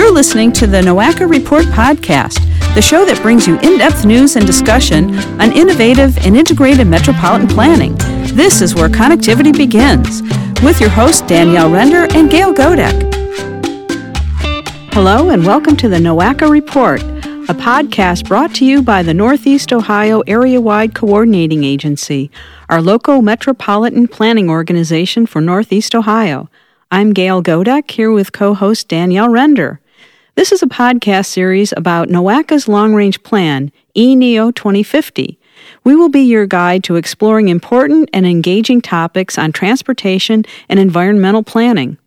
You're listening to the NOACA Report podcast, the show that brings you in depth news and discussion on innovative and integrated metropolitan planning. This is where connectivity begins, with your hosts Danielle Render and Gayle Godek. Hello, and welcome to the NOACA Report, a podcast brought to you by the Northeast Ohio Area Wide Coordinating Agency, our local metropolitan planning organization for Northeast Ohio. I'm Gayle Godek here with co host Danielle Render. This is a podcast series about NOACA's long range plan, eNEO 2050. We will be your guide to exploring important and engaging topics on transportation and environmental planning.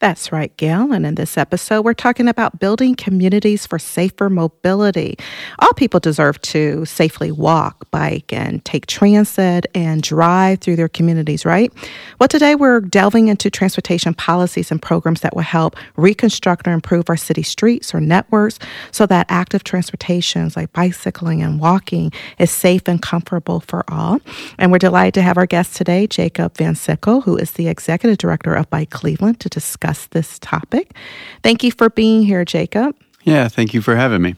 That's right, Gayle. And in this episode, we're talking about building communities for safer mobility. All people deserve to safely walk, bike, and take transit and drive through their communities, right? Well, today we're delving into transportation policies and programs that will help reconstruct or improve our city streets or networks so that active transportations like bicycling and walking is safe and comfortable for all. And we're delighted to have our guest today, Jacob Vansickle, who is the executive director of Bike Cleveland, to discuss discuss this topic. Thank you for being here, Jacob. Yeah, thank you for having me.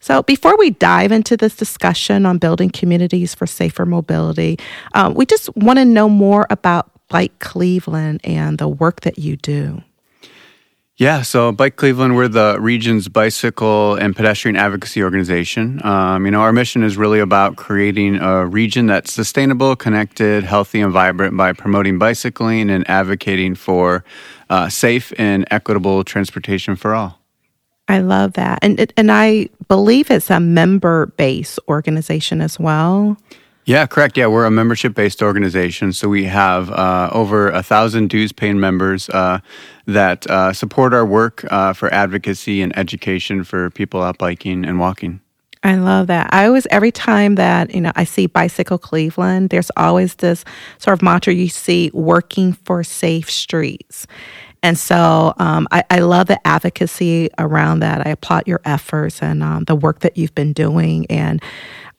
So, before we dive into this discussion on building communities for safer mobility, um, we just want to know more about Bike Cleveland and the work that you do. Yeah, so Bike Cleveland, we're the region's bicycle and pedestrian advocacy organization. Um, you know, our mission is really about creating a region that's sustainable, connected, healthy, and vibrant by promoting bicycling and advocating for uh, safe and equitable transportation for all. I love that, and and I believe it's a member-based organization as well. Yeah, correct. Yeah, we're a membership based organization. So we have uh, over a thousand dues paying members uh, that uh, support our work uh, for advocacy and education for people out biking and walking. I love that. I always, every time that, you know, I see Bicycle Cleveland, there's always this sort of mantra you see working for safe streets. And so um, I, I, love the advocacy around that. I applaud your efforts and um, the work that you've been doing. And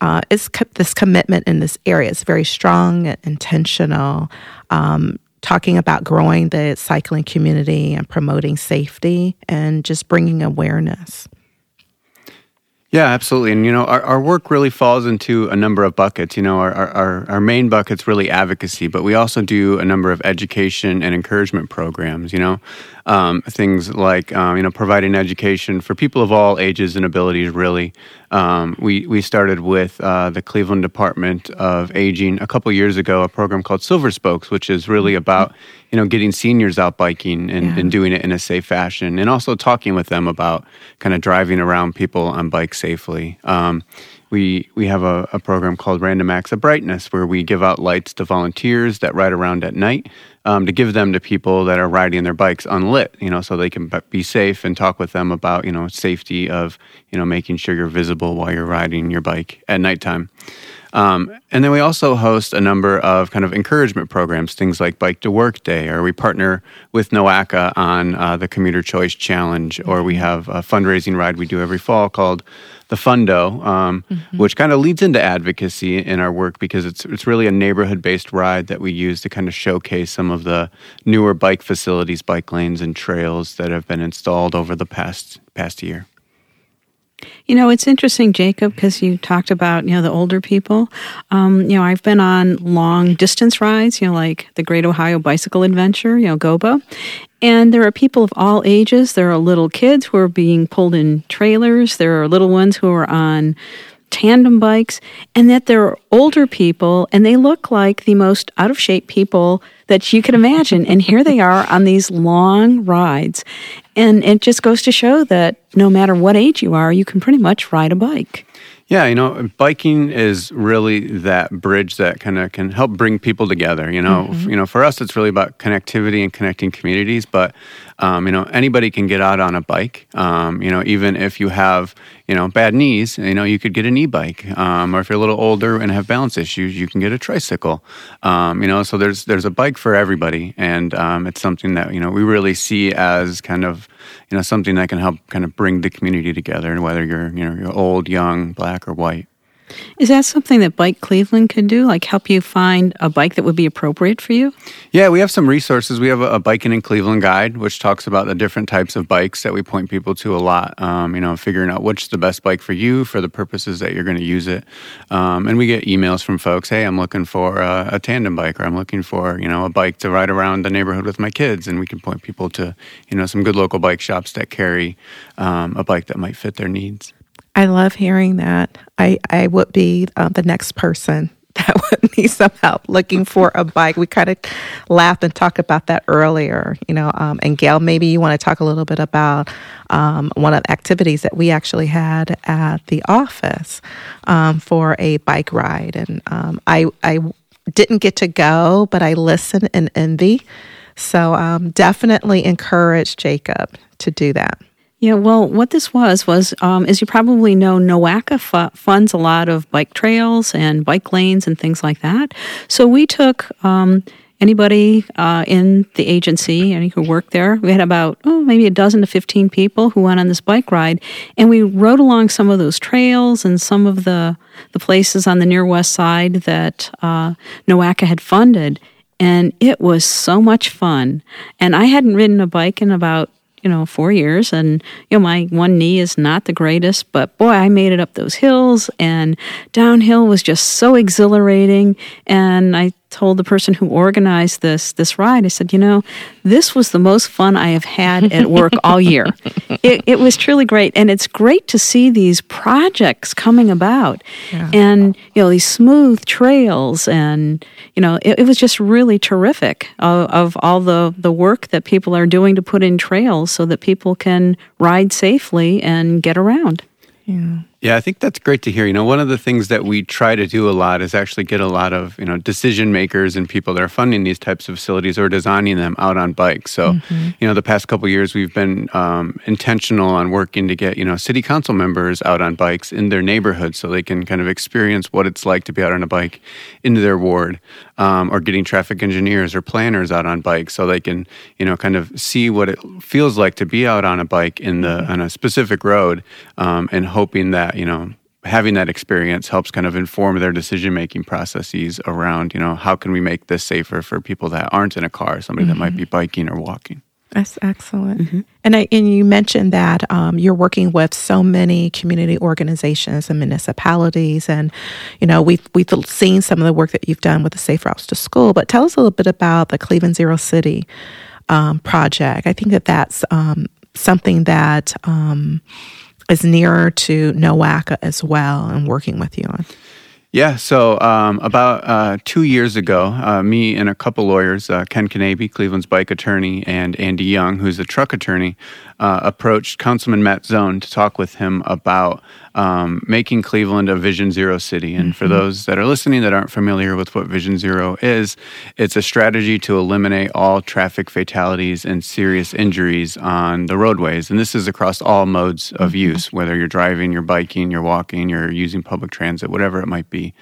uh, it's co- this commitment in this area. It's very strong, and intentional. Um, talking about growing the cycling community and promoting safety and just bringing awareness. Yeah, absolutely. And, you know, our, our work really falls into a number of buckets. You know, our, our, our main bucket's really advocacy, but we also do a number of education and encouragement programs, you know, um, things like, um, you know, providing education for people of all ages and abilities, really. Um, we, we started with uh, the Cleveland Department of Aging a couple years ago, a program called Silver Spokes, which is really mm-hmm. about you know getting seniors out biking and, yeah. and doing it in a safe fashion, and also talking with them about kind of driving around people on bikes safely. Um, we we have a, a, program called Random Acts of Brightness where we give out lights to volunteers that ride around at night um, to give them to people that are riding their bikes unlit, you know, so they can be safe and talk with them about you know safety of you know making sure you're visible while you're riding your bike at nighttime. Um, and then we also host a number of kind of encouragement programs, things like Bike to Work Day, or we partner with NOACA on uh, the Commuter Choice Challenge, or we have a fundraising ride we do every fall called the Fundo, um, mm-hmm. which kind of leads into advocacy in our work because it's it's really a neighborhood based ride that we use to kind of showcase some of the newer bike facilities, bike lanes, and trails that have been installed over the past past year. You know, it's interesting, Jacob, because you talked about, you know, the older people. Um, you know, I've been on long distance rides, you know, like the Great Ohio Bicycle Adventure, you know, GOBA. And there are people of all ages. There are little kids who are being pulled in trailers. There are little ones who are on tandem bikes, and that there are older people, and they look like the most out of shape people that you can imagine. and here they are on these long rides. And it just goes to show that no matter what age you are, you can pretty much ride a bike. Yeah, you know, biking is really that bridge that kind of can help bring people together. You know, mm-hmm. you know, for us, it's really about connectivity and connecting communities. But um, you know, anybody can get out on a bike. Um, you know, even if you have, you know, bad knees, you know, you could get an e-bike. Um, or if you're a little older and have balance issues, you can get a tricycle. Um, you know, so there's there's a bike for everybody, and um, it's something that you know we really see as kind of you know something that can help kind of bring the community together, and whether you're you know you're old, young, black, or white. Is that something that Bike Cleveland could do? Like help you find a bike that would be appropriate for you? Yeah, we have some resources. We have a, a Biking in Cleveland guide, which talks about the different types of bikes that we point people to a lot. Um, you know, figuring out which is the best bike for you for the purposes that you're going to use it. Um, and we get emails from folks, hey, I'm looking for a, a, tandem bike, or I'm looking for you know a bike to ride around the neighborhood with my kids, and we can point people to you know some good local bike shops that carry um, a bike that might fit their needs. I love hearing that. I, I would be uh, the next person that would need some help looking for a bike. We kind of laughed and talked about that earlier, you know. Um, and Gayle, maybe you want to talk a little bit about um, one of the activities that we actually had at the office um, for a bike ride. And um, I, I didn't get to go, but I listened and envy. So um, definitely encourage Jacob to do that. Yeah, well, what this was was, um, as you probably know, NOACA fu- funds a lot of bike trails and bike lanes and things like that. So we took um, anybody uh, in the agency, any who worked there. We had about oh maybe a dozen to fifteen people who went on this bike ride, and we rode along some of those trails and some of the the places on the near west side that uh, NOACA had funded. And it was so much fun. And I hadn't ridden a bike in about you know, four years. And, you know, my one knee is not the greatest, but boy, I made it up those hills and downhill was just so exhilarating. And I told the person who organized this this ride, I said, you know, this was the most fun I have had at work all year. It, it, was truly great, and it's great to see these projects coming about, yeah. and you know these smooth trails, and you know it, it was just really terrific of, of all the the work that people are doing to put in trails so that people can ride safely and get around. Yeah. Yeah, I think that's great to hear. You know, one of the things that we try to do a lot is actually get a lot of, you know, decision makers and people that are funding these types of facilities or designing them out on bikes. So, mm-hmm. you know, the past couple years we've been um, intentional on working to get, you know, city council members out on bikes in their neighborhood so they can kind of experience what it's like to be out on a bike into their ward um, or getting traffic engineers or planners out on bikes so they can, you know, kind of see what it feels like to be out on a bike in the mm-hmm. on a specific road um, and hoping that you know having that experience helps kind of inform their decision making processes around you know how can we make this safer for people that aren't in a car somebody mm-hmm. that might be mm-hmm. biking or walking that's excellent. Mm-hmm. And I, and you mentioned that um, you're working with so many community organizations and municipalities, and you know we've we've seen some of the work that you've done with the Safe Routes to School. But tell us a little bit about the Cleveland Zero City um, project. I think that that's um, something that um, is nearer to NOACA as well and working with you on? Yeah, so um, about uh, two years ago, uh, me and a couple lawyers, uh, Ken Knabe, Cleveland's bike attorney, and Andy Young, who's a truck attorney, uh, approached Councilman Matt Zone to talk with him about um, making Cleveland a Vision Zero city. And mm-hmm. for those that are listening that aren't familiar with what Vision Zero is, it's a strategy to eliminate all traffic fatalities and serious injuries on the roadways. And this is across all modes of mm-hmm. use, whether you're driving, you're biking, you're walking, you're using public transit, whatever it might be.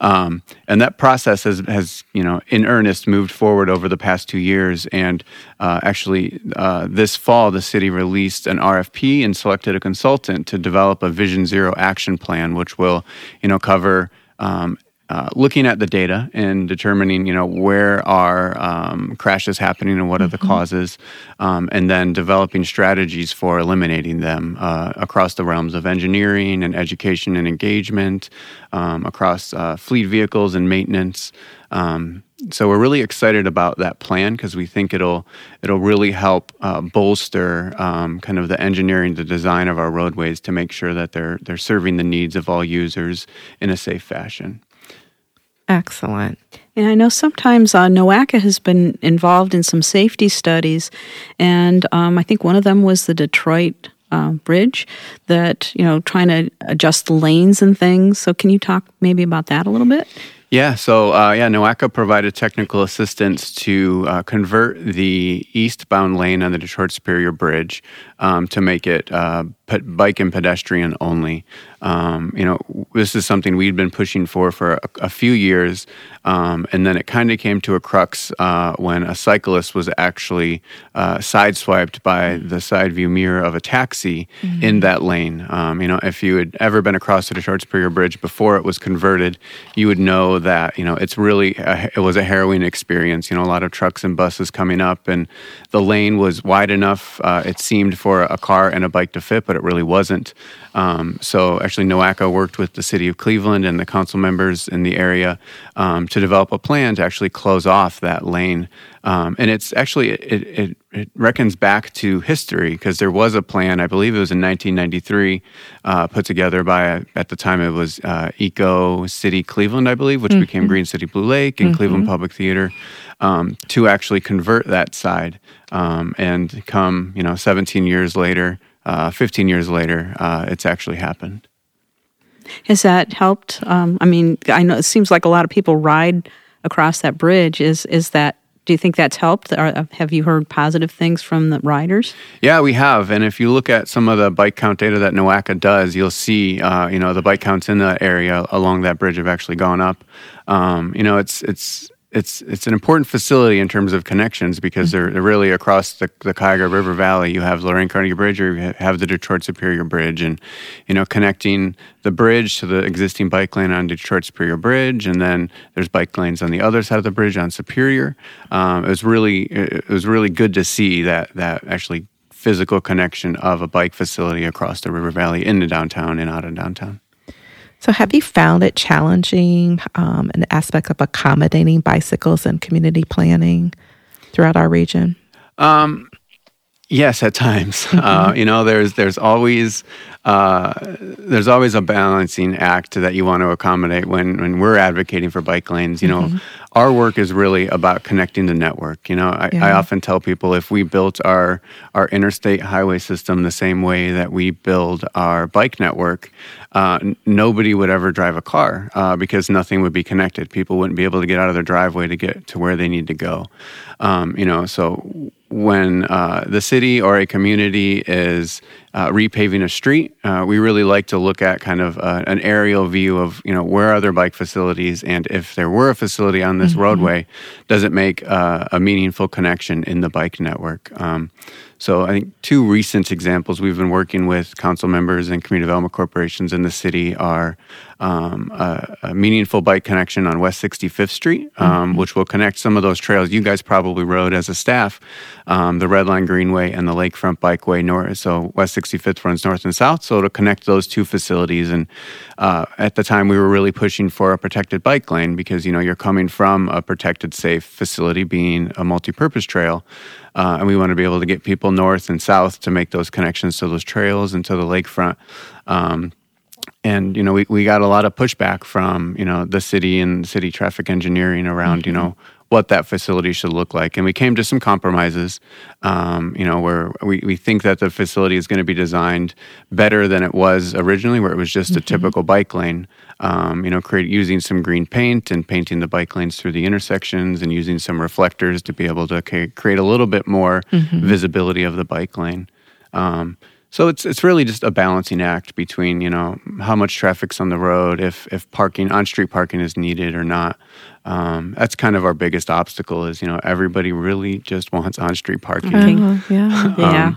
Um, and that process has, has, you know, in earnest moved forward over the past two years. And uh, actually, uh, this fall, the city released an RFP and selected a consultant to develop a Vision Zero action plan, which will, you know, cover um, uh, looking at the data and determining, you know, where are um, crashes happening and what are the mm-hmm. causes, um, and then developing strategies for eliminating them uh, across the realms of engineering and education and engagement, um, across uh, fleet vehicles and maintenance. Um, so we're really excited about that plan because we think it'll it'll really help uh, bolster um, kind of the engineering, the design of our roadways to make sure that they're they're serving the needs of all users in a safe fashion. Excellent. And I know sometimes uh, NOACA has been involved in some safety studies, and um, I think one of them was the Detroit uh, Bridge that, you know, trying to adjust lanes and things. So, can you talk maybe about that a little bit? Yeah, so uh, yeah, NOACA provided technical assistance to uh, convert the eastbound lane on the Detroit Superior Bridge um, to make it uh, bike and pedestrian only. Um, you know, this is something we'd been pushing for for a, a few years, um, and then it kind of came to a crux uh, when a cyclist was actually uh, sideswiped by the side view mirror of a taxi mm-hmm. in that lane. Um, you know, if you had ever been across the Detroit Superior Bridge before it was converted, you would know that you know it's really a, it was a harrowing experience. You know, a lot of trucks and buses coming up, and the lane was wide enough. Uh, it seemed for a car and a bike to fit, but it really wasn't. Um, so actually, NOACA worked with the city of Cleveland and the council members in the area um, to develop a plan to actually close off that lane. Um, and it's actually it, it, it, reckons back to history because there was a plan. I believe it was in 1993, uh, put together by at the time it was uh, Eco City Cleveland, I believe, which mm-hmm. became Green City Blue Lake and mm-hmm. Cleveland Public Theater, um, to actually convert that side. Um, and come, you know, 17 years later, uh, 15 years later, uh, it's actually happened. Has that helped? Um, I mean, I know it seems like a lot of people ride across that bridge. Is is that? Do you think that's helped? Or uh, have you heard positive things from the riders? Yeah, we have. And if you look at some of the bike count data that NOACA does, you'll see, uh, you know, the bike counts in that area along that bridge have actually gone up. Um, you know, it's it's it's it's an important facility in terms of connections because they're, they're really across the, the Cuyahoga River Valley. You have Lorain Carnegie Bridge, or you have the Detroit Superior Bridge, and you know connecting the bridge to the existing bike lane on Detroit Superior Bridge, and then there's bike lanes on the other side of the bridge on Superior. Um, it was really it was really good to see that that actually physical connection of a bike facility across the river valley into downtown and out of downtown. So, have you found it challenging, um, an aspect of accommodating bicycles and community planning throughout our region? Um, yes, at times. uh, you know, there's there's always uh, there's always a balancing act that you want to accommodate when when we're advocating for bike lanes. You know, mm-hmm. our work is really about connecting the network. You know, I, yeah. I often tell people if we built our our interstate highway system the same way that we build our bike network uh, nobody would ever drive a car uh, because nothing would be connected. People wouldn't be able to get out of their driveway to get to where they need to go. Um, you know, so when uh, the city or a community is uh, repaving a street, uh, we really like to look at kind of uh, an aerial view of you know where are there bike facilities, and if there were a facility on this mm-hmm. roadway, does it make a meaningful connection in the bike network? Um, so I think two recent examples we've been working with council members and community development corporations in the city are um, a, a, meaningful bike connection on West 65th Street, um, mm-hmm. which will connect some of those trails you guys probably rode as a staff, um, the Red Line Greenway and the Lakefront Bikeway North. So West 65th runs north and south, so it'll connect those two facilities. And uh, at the time, we were really pushing for a protected bike lane because you know you're coming from a protected, safe facility, being a multi-purpose trail. Uh, and we want to be able to get people north and south to make those connections to those trails and to the lakefront. Um, and you know we, we got a lot of pushback from you know the city and city traffic engineering around mm-hmm. you know what that facility should look like and we came to some compromises um, you know where we, we think that the facility is going to be designed better than it was originally where it was just mm-hmm. a typical bike lane um, you know create, using some green paint and painting the bike lanes through the intersections and using some reflectors to be able to create a little bit more mm-hmm. visibility of the bike lane um, so it's it's really just a balancing act between you know how much traffic's on the road, if if parking on street parking is needed or not. Um, that's kind of our biggest obstacle. Is you know everybody really just wants on street parking. Uh, yeah, um, yeah.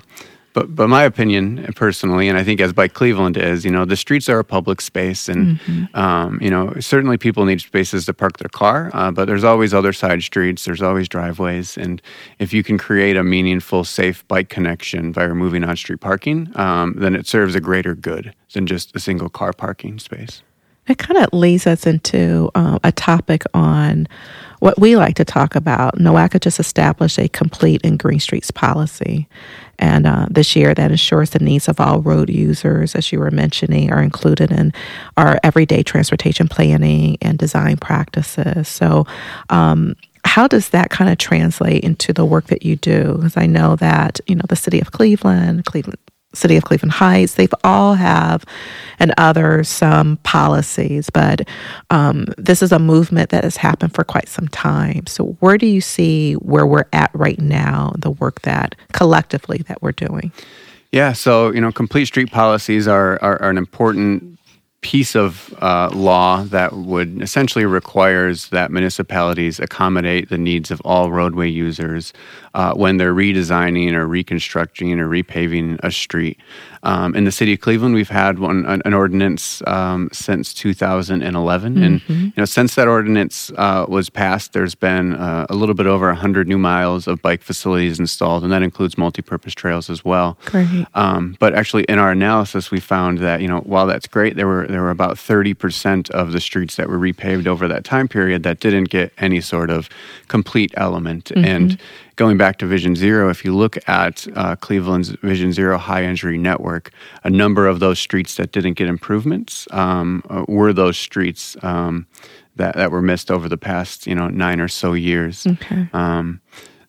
But but my opinion personally, and I think as Bike Cleveland is, you know, the streets are a public space, and mm-hmm. um, you know certainly people need spaces to park their car, uh, but there's always other side streets, there's always driveways, and if you can create a meaningful, safe bike connection by removing on-street parking, um, then it serves a greater good than just a single car parking space. It kind of leads us into uh, a topic on what we like to talk about. NOACA just established a complete and green streets policy. And uh, this year, that ensures the needs of all road users, as you were mentioning, are included in our everyday transportation planning and design practices. So, um, how does that kind of translate into the work that you do? Because I know that you know the city of Cleveland, Cleveland City of Cleveland Heights, they've all have, and others, some policies. But um, this is a movement that has happened for quite some time. So where do you see where we're at right now, the work that collectively that we're doing? Yeah, so you know, complete street policies are, are, are an important piece of uh, law that would essentially requires that municipalities accommodate the needs of all roadway users uh, when they're redesigning or reconstructing or repaving a street. Um, in the city of Cleveland, we've had one an, an ordinance um, since 2011, mm-hmm. and you know since that ordinance uh, was passed, there's been uh, a little bit over 100 new miles of bike facilities installed, and that includes multi-purpose trails as well. Great. Um, but actually, in our analysis, we found that you know while that's great, there were there were about 30 percent of the streets that were repaved over that time period that didn't get any sort of complete element, mm-hmm. and going back to Vision Zero, if you look at uh, Cleveland's Vision Zero high injury network, a number of those streets that didn't get improvements um, uh, were those streets um, that, that were missed over the past, you know, nine or so years. Okay. Um,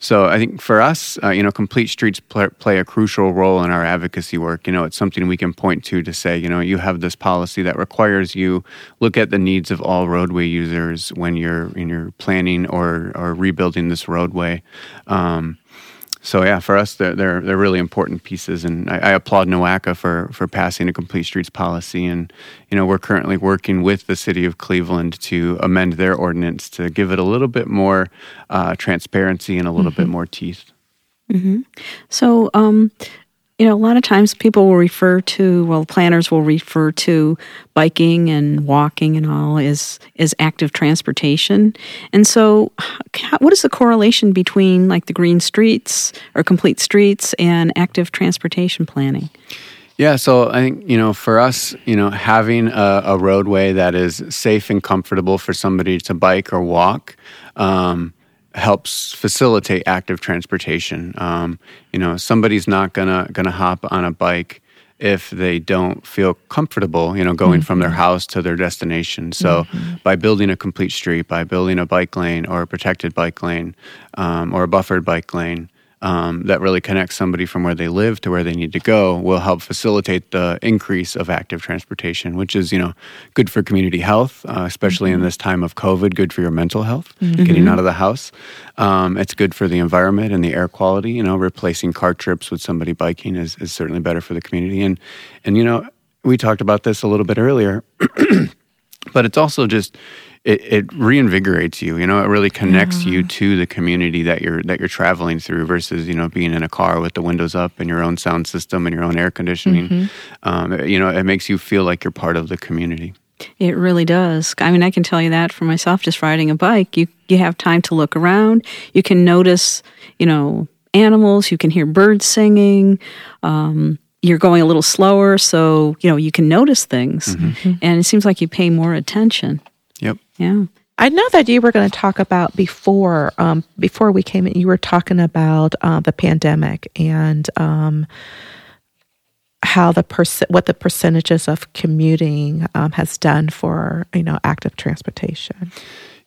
so I think for us, uh, you know, complete streets play, play, a crucial role in our advocacy work. You know, it's something we can point to to say, you know, you have this policy that requires you look at the needs of all roadway users when you're when you're planning or or rebuilding this roadway. Um, so yeah, for us, they're they're, they're really important pieces, and I, I, applaud NOACA for for passing a complete streets policy. And you know, we're currently working with the city of Cleveland to amend their ordinance to give it a little bit more uh, transparency and a little mm-hmm. bit more teeth. Mm-hmm. So, um, you know, a lot of times people will refer to, well, planners will refer to biking and walking and all as as active transportation. And so, what is the correlation between like the green streets or complete streets and active transportation planning? Yeah, so I think you know, for us, you know, having a, a roadway that is safe and comfortable for somebody to bike or walk. Um, helps facilitate active transportation. Um, you know, somebody's not gonna gonna hop on a bike if they don't feel comfortable, you know, going mm-hmm. from their mm-hmm. house to their destination. So, mm-hmm. by building a complete street, by building a bike lane or a protected bike lane um, or a buffered bike lane, um, that really connects somebody from where they live to where they need to go will help facilitate the increase of active transportation, which is you know good for community health, uh, especially mm-hmm. in this time of COVID. Good for your mental health, mm-hmm. getting out of the house. Um, it's good for the environment and the air quality. You know, replacing car trips with somebody biking is, is certainly better for the community. And and you know, we talked about this a little bit earlier, but it's also just it, it reinvigorates you. You know, it really connects you to the community that you're that you're traveling through versus you know being in a car with the windows up and your own sound system and your own air conditioning. Mm-hmm. Um, you know, it makes you feel like you're part of the community. It really does. I mean, I can tell you that for myself. Just riding a bike, you you have time to look around. You can notice, you know, animals. You can hear birds singing. Um, you're going a little slower, so you know you can notice things, mm-hmm. and it seems like you pay more attention. Yep. Yeah. I know that you were going to talk about before um, before we came in. You were talking about uh, the pandemic and um, how the perc- what the percentages of commuting um, has done for you know active transportation.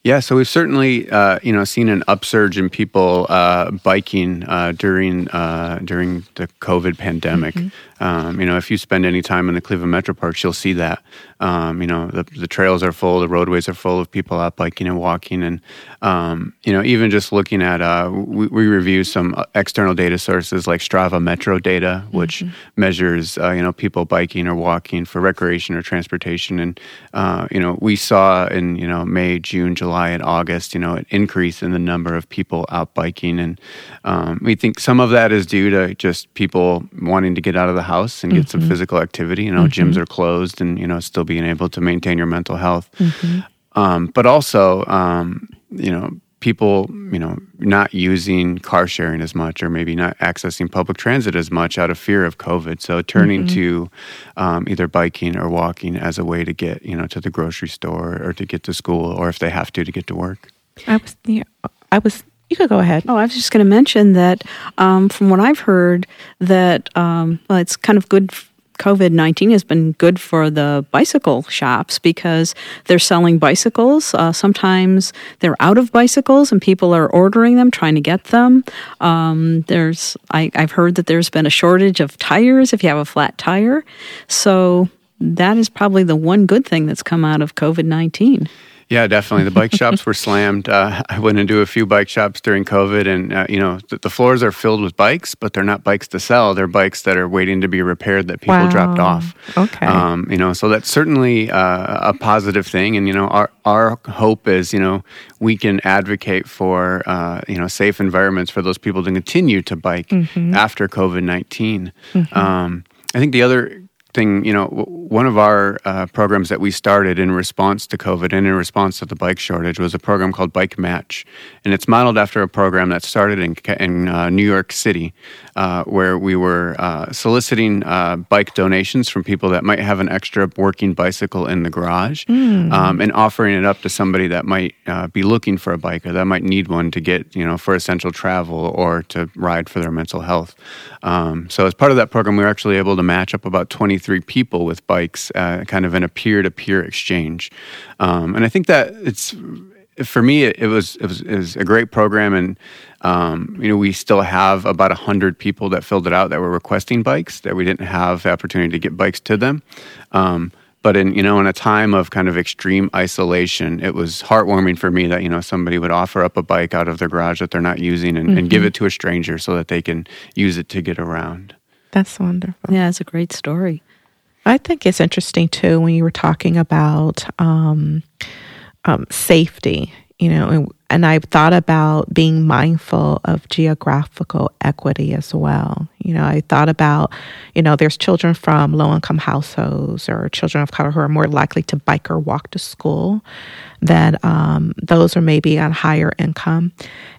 Yeah, so we've certainly uh, you know seen an upsurge in people uh, biking uh, during uh, during the COVID pandemic. Mm-hmm. Um, you know, if you spend any time in the Cleveland Metro Parks, you'll see that. Um, you know, the, the trails are full, the roadways are full of people out biking and walking, and um, you know, even just looking at uh, we, we, review some uh, external data sources like Strava Metro data, which mm-hmm. measures uh, you know people biking or walking for recreation or transportation, and uh, you know, we saw in you know May, June, July, and August, you know, an increase in the number of people out biking, and um, we think some of that is due to just people wanting to get out of the house and get mm-hmm. some physical activity. You know, mm-hmm. gyms are closed, and you know, still being able to maintain your mental health. Mm-hmm. Um, but also, um, you know, people, you know, not using car sharing as much, or maybe not accessing public transit as much out of fear of COVID. So turning mm-hmm. to um, either biking or walking as a way to get, you know, to the grocery store or to get to school, or if they have to, to get to work. I was, yeah, I was you could go ahead. Oh, I was just going to mention that um, from what I've heard, that um, well, it's kind of good COVID 19 has been good for the bicycle shops because they're selling bicycles. Uh, sometimes they're out of bicycles and people are ordering them, trying to get them. Um, there's, I, I've heard that there's been a shortage of tires if you have a flat tire. So that is probably the one good thing that's come out of COVID 19. Yeah, definitely. The bike shops were slammed. Uh, I went into a few bike shops during COVID, and uh, you know the, the, floors are filled with bikes, but they're not bikes to sell. They're bikes that are waiting to be repaired that people wow. dropped off. Okay. Um, you know, so that's certainly uh, a positive thing. And you know, our our hope is you know we can advocate for uh, you know safe environments for those people to continue to bike mm-hmm. after COVID 19 mm-hmm. um, I think the other thing, you know, one of our uh, programs that we started in response to COVID and in response to the bike shortage was a program called Bike Match, and it's modeled after a program that started in in uh, New York City, uh, where we were uh, soliciting uh, bike donations from people that might have an extra working bicycle in the garage, mm. um, and offering it up to somebody that might uh, be looking for a bike or that might need one to get, you know, for essential travel or to ride for their mental health. Um, so as part of that program, we were actually able to match up about twenty three people with bikes, uh, kind of in a peer to peer exchange. Um, and I think that it's for me, it, it, was, it was it was a great program, and um, you know we still have about hundred people that filled it out that were requesting bikes that we didn't have the opportunity to get bikes to them. Um, but in you know in a time of kind of extreme isolation, it was heartwarming for me that you know somebody would offer up a bike out of their garage that they're not using and, mm-hmm. and give mm-hmm. it to a stranger so that they can use it to get around. That's wonderful. Yeah, it's a great story. I think it's interesting too when you were talking about um, um, safety, you know, and, and I've thought about being mindful of geographical equity as well. You know, I thought about, you know, there's children from low income households or children of color who are more likely to bike or walk to school than um, those are maybe on higher income.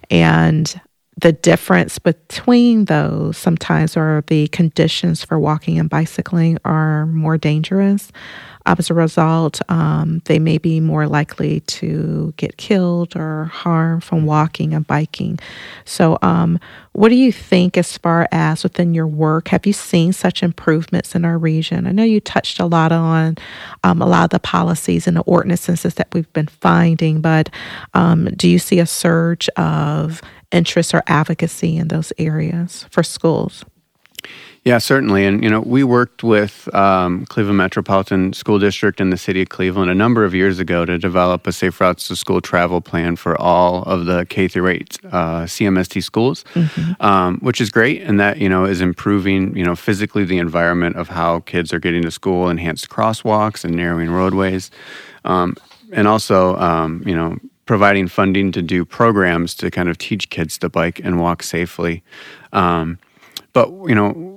And the difference between those sometimes are the conditions for walking and bicycling are more dangerous. As a result, um, they may be more likely to get killed or harmed from walking and biking. So, um, what do you think as far as within your work? Have you seen such improvements in our region? I know you touched a lot on um, a lot of the policies and the ordinances that we've been finding, but um, do you see a surge of interest or advocacy in those areas for schools? Yeah, certainly. And, you know, we worked with um, Cleveland Metropolitan School District and the City of Cleveland a number of years ago to develop a Safe Routes to School travel plan for all of the K through 8 uh, CMSD schools, mm-hmm. um, which is great. And that, you know, is improving, you know, physically the environment of how kids are getting to school, enhanced crosswalks and narrowing roadways. Um, and also, um, you know, providing funding to do programs to kind of teach kids to bike and walk safely. Um, but you know,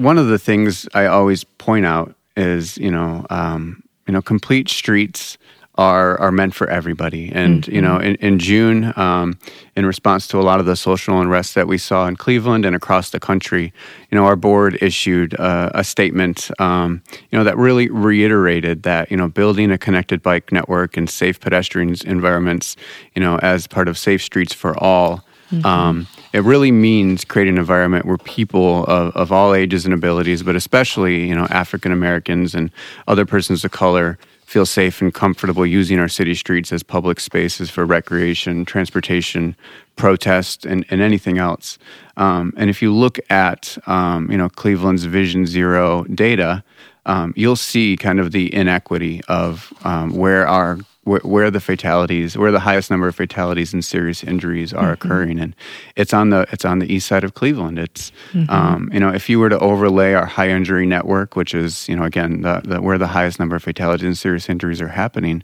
one of the things I always point out is you know, um, you know, complete streets are are meant for everybody. And mm-hmm. you know, in, in June, um, in response to a lot of the social unrest that we saw in Cleveland and across the country, you know, our board issued uh, a statement, um, you know, that really reiterated that you know, building a connected bike network and safe pedestrian environments, you know, as part of Safe Streets for All. Mm-hmm. Um, it really means creating an environment where people of, of all ages and abilities, but especially you know African Americans and other persons of color, feel safe and comfortable using our city streets as public spaces for recreation, transportation, protest, and, and anything else. Um, and if you look at um, you know Cleveland's Vision Zero data, um, you'll see kind of the inequity of um, where our where, where, the fatalities, where the highest number of fatalities and serious injuries are mm-hmm. occurring, and it's on the it's on the east side of Cleveland. It's mm-hmm. um, you know if you were to overlay our high injury network, which is you know again the, the, where the highest number of fatalities and serious injuries are happening,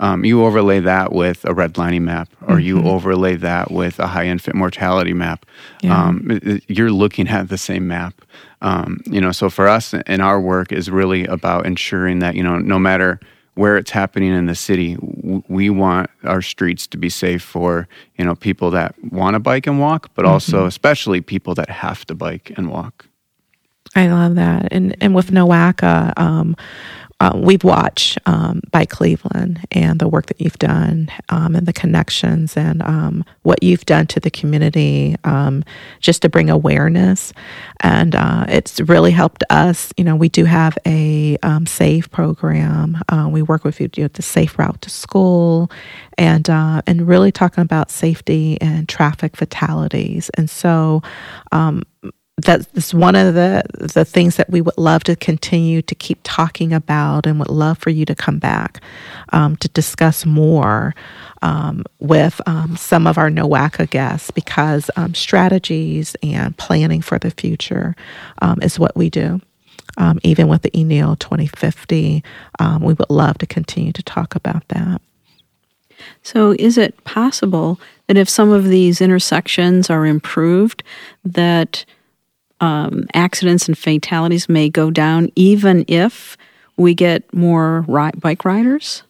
um, you overlay that with a redlining map, or mm-hmm. you overlay that with a high infant mortality map. Yeah. Um, you're looking at the same map. Um, you know, so for us in our work is really about ensuring that you know no matter where it's happening in the city, we want our streets to be safe for you know people that want to bike and walk, but mm-hmm. also especially people that have to bike and walk. I love that, and and with NOACA, um, uh, we've watched um, Bike Cleveland and the work that you've done um, and the connections and um, what you've done to the community um, just to bring awareness. And uh, it's really helped us. You know, we do have a um, SAVE program. Uh, we work with you with the Safe Route to School and, uh, and really talking about safety and traffic fatalities. And so, um, that's one of the the things that we would love to continue to keep talking about and would love for you to come back um, to discuss more um, with um, some of our NOACA guests because um, strategies and planning for the future um, is what we do. Um, even with the eNEO 2050, we would love to continue to talk about that. So, is it possible that if some of these intersections are improved, that um, accidents and fatalities may go down even if we get more ri- bike riders?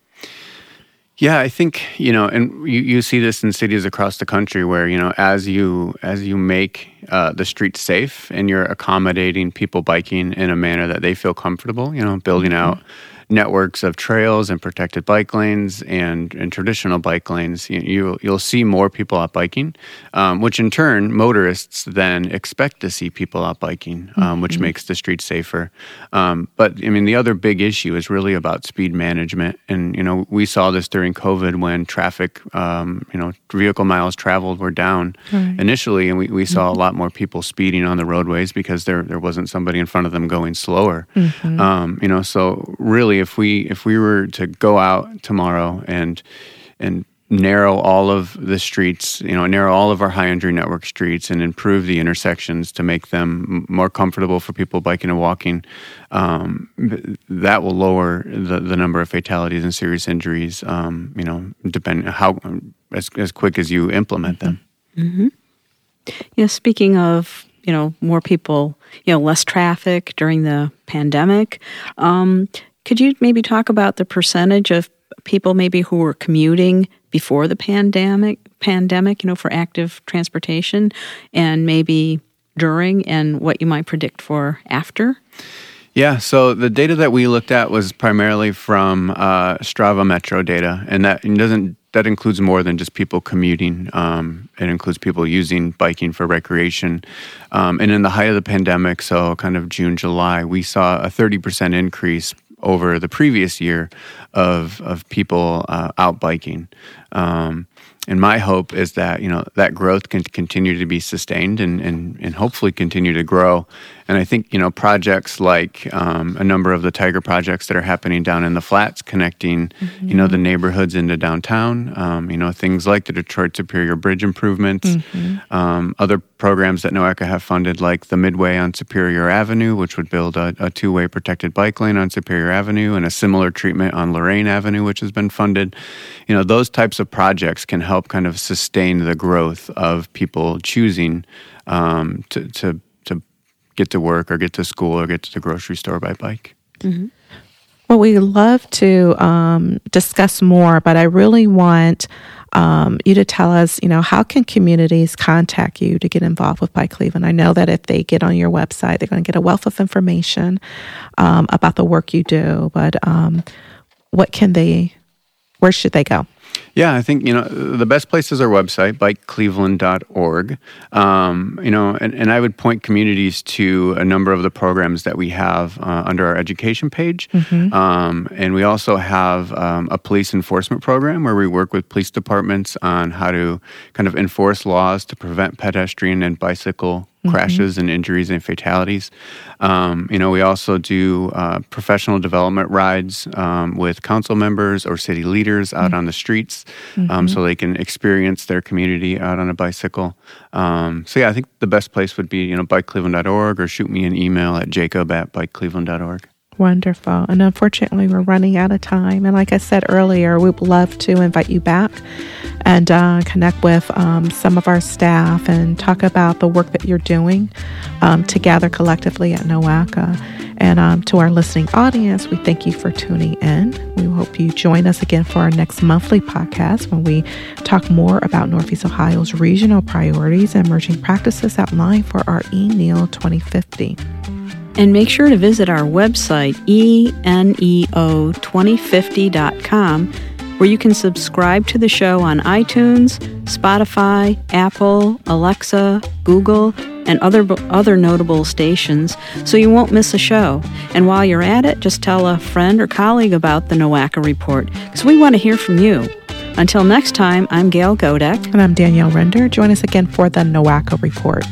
Yeah, I think you know, and you, you see this in cities across the country where you know, as you as you make uh, the streets safe and you're accommodating people biking in a manner that they feel comfortable, you know, building mm-hmm. out networks of trails and protected bike lanes and, and traditional bike lanes, you, you, you'll see more people out biking, um, which in turn, motorists then expect to see people out biking, um, mm-hmm. which makes the streets safer. Um, but I mean, the other big issue is really about speed management. And, you know, we saw this during COVID when traffic, um, you know, vehicle miles traveled were down right. initially, and we, we saw mm-hmm. a lot more people speeding on the roadways because there, there wasn't somebody in front of them going slower. Mm-hmm. Um, you know, so really, if we if we were to go out tomorrow and and narrow all of the streets, you know, narrow all of our high injury network streets and improve the intersections to make them more comfortable for people biking and walking, um, that will lower the, the number of fatalities and serious injuries, um, you know, depending how as, as quick as you implement them. Mm-hmm. Yeah, speaking of you know more people you know less traffic during the pandemic um, could you maybe talk about the percentage of people maybe who were commuting before the pandemic pandemic, you know, for active transportation and maybe during and what you might predict for after? Yeah, so the data that we looked at was primarily from uh, Strava Metro data, and that doesn't that includes more than just people commuting. Um, it includes people using biking for recreation. Um, and in the height of the pandemic, so kind of June, July, we saw a 30% increase over the previous year of of people uh, out biking. Um, and my hope is that you know that growth can continue to be sustained and, and, and hopefully continue to grow and I think you know projects like um, a number of the Tiger projects that are happening down in the flats, connecting mm-hmm. you know the neighborhoods into downtown. Um, you know things like the Detroit Superior Bridge improvements, mm-hmm. um, other programs that NOACA have funded, like the Midway on Superior Avenue, which would build a, a two-way protected bike lane on Superior Avenue, and a similar treatment on Lorain Avenue, which has been funded. You know those types of projects can help kind of sustain the growth of people choosing um, to, to get to work or get to school or get to the grocery store by bike. Mm-hmm. Well, we love to um, discuss more, but I really want um, you to tell us, you know, how can communities contact you to get involved with Bike Cleveland? I know that if they get on your website, they're going to get a wealth of information um, about the work you do. But um, what can they? Where should they go? Yeah, I think you know the best place is our website, bikecleveland.org. Um, you know, and, and I would point communities to a number of the programs that we have uh, under our education page, mm-hmm. um, and we also have um, a police enforcement program where we work with police departments on how to kind of enforce laws to prevent pedestrian and bicycle mm-hmm. crashes and injuries and fatalities. Um, you know, we also do uh, professional development rides um, with council members or city leaders out mm-hmm. on the streets um, mm-hmm. so they can experience their community out on a bicycle. Um, so, yeah, I think the best place would be, you know, bikecleveland.org or shoot me an email at jacob at bikecleveland.org. Wonderful. And unfortunately, we're running out of time. And like I said earlier, we'd love to invite you back and uh, connect with um, some of our staff and talk about the work that you're doing um, together collectively at NOACA. And um, to our listening audience, we thank you for tuning in. We hope you join us again for our next monthly podcast when we talk more about Northeast Ohio's regional priorities and emerging practices outlined for our eNEO 2050. And make sure to visit our website, eneo2050.com, where you can subscribe to the show on iTunes, Spotify, Apple, Alexa, Google, and other other notable stations so you won't miss a show. And while you're at it, just tell a friend or colleague about the NOACA report because we want to hear from you. Until next time, I'm Gayle Godek. And I'm Danielle Render. Join us again for the NOACA report.